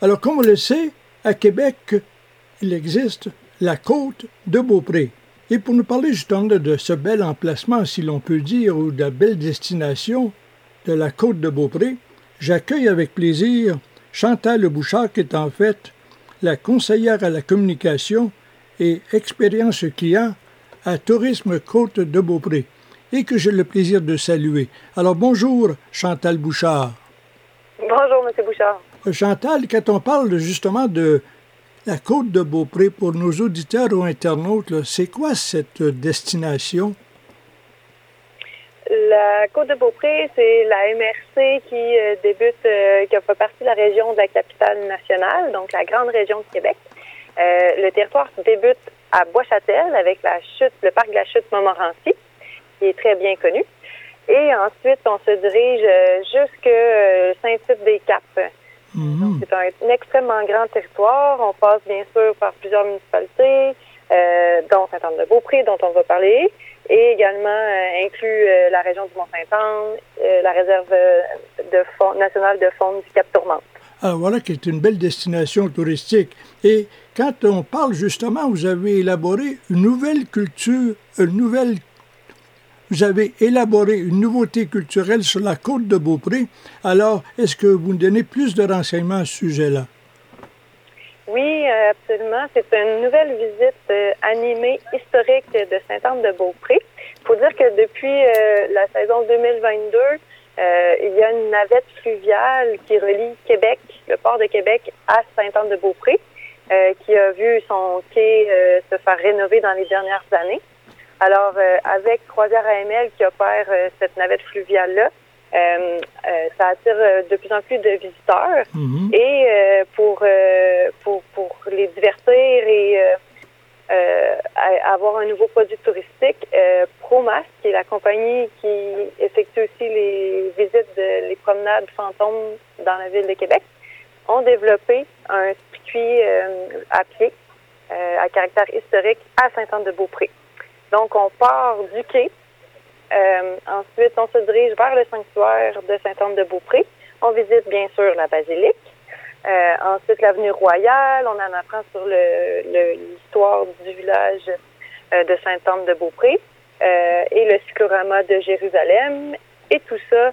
Alors, comme on le sait, à Québec, il existe la côte de Beaupré. Et pour nous parler justement de ce bel emplacement, si l'on peut dire, ou de la belle destination de la côte de Beaupré, j'accueille avec plaisir Chantal Bouchard, qui est en fait la conseillère à la communication et expérience client à Tourisme Côte de Beaupré, et que j'ai le plaisir de saluer. Alors bonjour, Chantal Bouchard. M. Bouchard. Euh, Chantal, quand on parle justement de la côte de Beaupré, pour nos auditeurs ou internautes, c'est quoi cette destination? La côte de Beaupré, c'est la MRC qui euh, débute, euh, qui fait partie de la région de la capitale nationale, donc la grande région de Québec. le territoire débute à Bois-Châtel avec la chute, le parc de la chute Montmorency, qui est très bien connu. Et ensuite, on se dirige jusque Saint-Tite-des-Caps. Mhm. C'est un, extrêmement grand territoire. On passe bien sûr par plusieurs municipalités, euh, dont Saint-Anne-de-Beaupré, dont on va parler, et également euh, inclut euh, la région du Mont-Saint-Anne, euh, la réserve de fond, nationale de faune du Cap-Tourmente. Alors voilà qui est une belle destination touristique. Et quand on parle justement, vous avez élaboré une nouvelle culture, une nouvelle vous avez élaboré une nouveauté culturelle sur la côte de Beaupré. Alors, est-ce que vous nous donnez plus de renseignements à ce sujet-là? Oui, euh, absolument. C'est une nouvelle visite euh, animée historique de Sainte-Anne-de-Beaupré. Il faut dire que depuis euh, la saison 2022, il y a une navette fluviale qui relie Québec, le port de Québec, à Sainte-Anne-de-Beaupré, qui a vu son quai se faire rénover dans les dernières années. Alors, euh, avec Croisière AML qui opère euh, cette navette fluviale-là, euh, ça attire de plus en plus de visiteurs. Mhm. Et pour, pour, pour les divertir et avoir un nouveau produit touristique, Promas, qui est la compagnie qui effectue aussi les visites, de, les promenades fantômes dans la ville de Québec, ont développé un circuit à pied à caractère historique à Saint-Anne-de-Beaupré. Donc, on part du quai. Euh, ensuite, on se dirige vers le sanctuaire de Saint-Anne-de-Beaupré. On visite bien sûr la basilique. Euh, ensuite, l'avenue Royale. On en apprend sur l'histoire du village euh, de Sainte-Anne-de-Beaupré et le cyclorama de Jérusalem. Et tout ça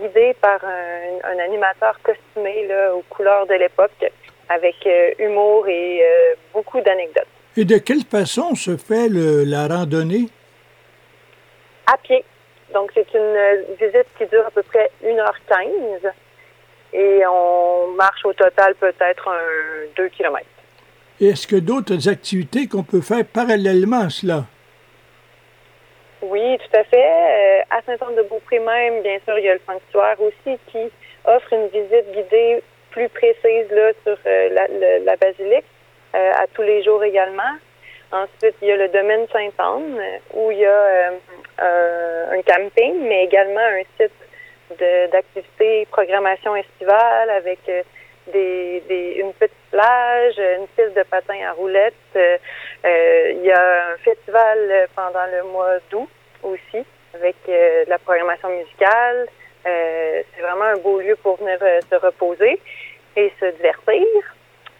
guidé par un, animateur costumé aux couleurs de l'époque avec humour et beaucoup d'anecdotes. Et de quelle façon se fait la randonnée? À pied. Donc, c'est une visite qui dure à peu près 1h15 et on marche au total peut-être un 2 km. Est-ce que d'autres activités qu'on peut faire parallèlement à cela? Oui, tout à fait. Euh, à Saint-Anne-de-Beaupré même, bien sûr, il y a le sanctuaire aussi qui offre une visite guidée plus précise là, sur euh, la basilique. Euh, à tous les jours également. Ensuite, il y a le domaine Sainte-Anne où il y a euh, un camping, mais également un site d'activité programmation estivale avec euh, des, des, une petite plage, une piste de patins à roulettes. il y a un festival pendant le mois d'août aussi avec de la programmation musicale. C'est vraiment un beau lieu pour venir se reposer et se divertir.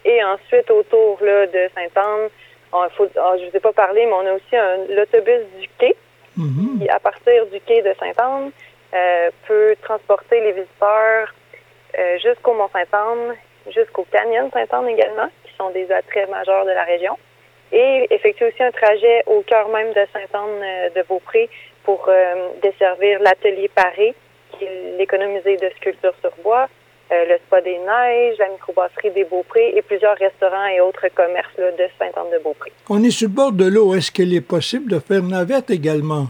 Et ensuite, autour là, de Sainte-Anne, faut, ah, je ne vous ai pas parlé, mais on a aussi l'autobus du quai, Mhm. qui, à partir du quai de Sainte-Anne, euh, peut transporter les visiteurs euh, jusqu'au Mont-Sainte-Anne, jusqu'au Canyon Sainte-Anne également, qui sont des attraits majeurs de la région, et effectuer aussi un trajet au cœur même de Sainte-Anne euh, de Beaupré pour desservir l'atelier Paré, qui est l'économisé de sculptures sur bois, euh, le Spa des Neiges, la microbrasserie des Beaupré et plusieurs restaurants et autres commerces là, de Sainte-Anne-de-Beaupré. On est sur le bord de l'eau. Est-ce qu'il est possible de faire navette également?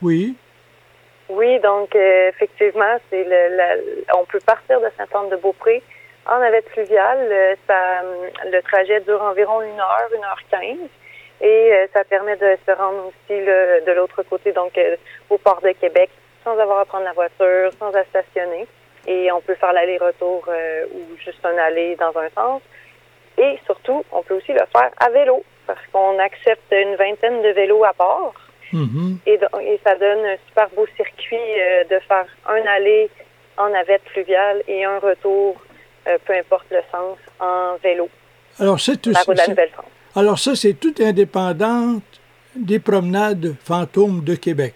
Oui. Oui, donc euh, effectivement, c'est le, la, on peut partir de Sainte-Anne-de-Beaupré en navette fluviale. Euh, ça, le trajet dure environ une heure, une heure quinze. Et euh, ça permet de se rendre aussi là, de l'autre côté, donc au port de Québec, sans avoir à prendre la voiture, sans à stationner. Et on peut faire l'aller-retour euh, ou juste un aller dans un sens. Et surtout, on peut aussi le faire à vélo, parce qu'on accepte une vingtaine de vélos à bord. Mhm. Et, ça donne un super beau circuit euh, de faire un aller en navette fluviale et un retour peu importe le sens, en vélo. Alors, c'est la route de la Nouvelle-France. Alors, ça, c'est tout indépendante des promenades fantômes de Québec.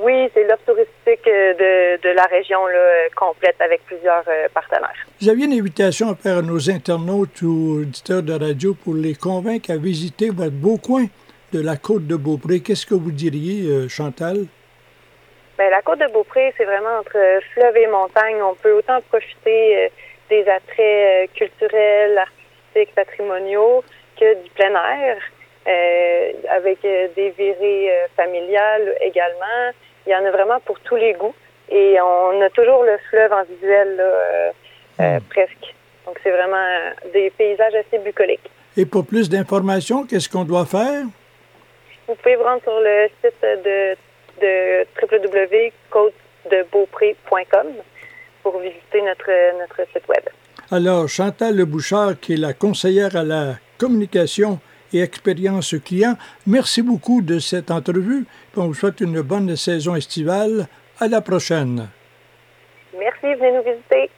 Oui, c'est l'offre touristique de, de, la région là, complète avec plusieurs partenaires. Vous aviez une invitation à faire à nos internautes ou auditeurs de radio pour les convaincre à visiter votre beau coin de la côte de Beaupré. Qu'est-ce que vous diriez, Chantal? Bien, la côte de Beaupré, c'est vraiment entre fleuve et montagne. On peut autant profiter des attraits culturels, artistiques, patrimoniaux que du plein air, euh, avec des virées familiales également. Il y en a vraiment pour tous les goûts. Et on a toujours le fleuve en visuel, là, euh, presque. Donc, c'est vraiment des paysages assez bucoliques. Et pour plus d'informations, qu'est-ce qu'on doit faire? Vous pouvez vous rendre sur le site de, de www.côtedebeaupré.com pour visiter notre, notre site web. Alors, Chantal Le Bouchard, qui est la conseillère à la communication et expérience client, merci beaucoup de cette entrevue. On vous souhaite une bonne saison estivale. À la prochaine. Merci, venez nous visiter.